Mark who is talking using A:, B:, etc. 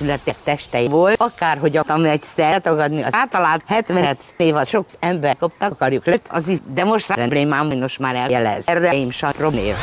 A: újszületett testei volt, akárhogy akartam egyszer tagadni az általában 70 év, az sok ember kaptak, akarjuk lett, az is, de most már problémám most már eljelez. Erre én sem probléma.